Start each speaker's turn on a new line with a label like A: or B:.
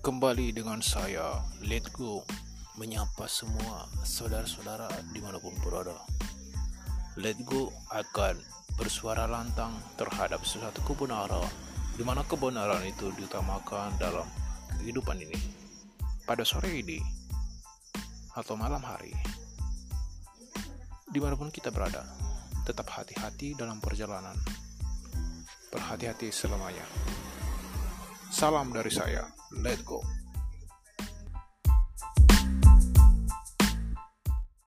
A: Kembali dengan saya, Let Go, menyapa semua saudara-saudara di mana pun berada. Let Go akan bersuara lantang terhadap sesuatu kebenaran, di mana kebenaran itu diutamakan dalam kehidupan ini. Pada sore ini, atau malam hari, di mana pun kita berada, tetap hati-hati dalam perjalanan. Berhati-hati selamanya. Salam dari saya. Let's go.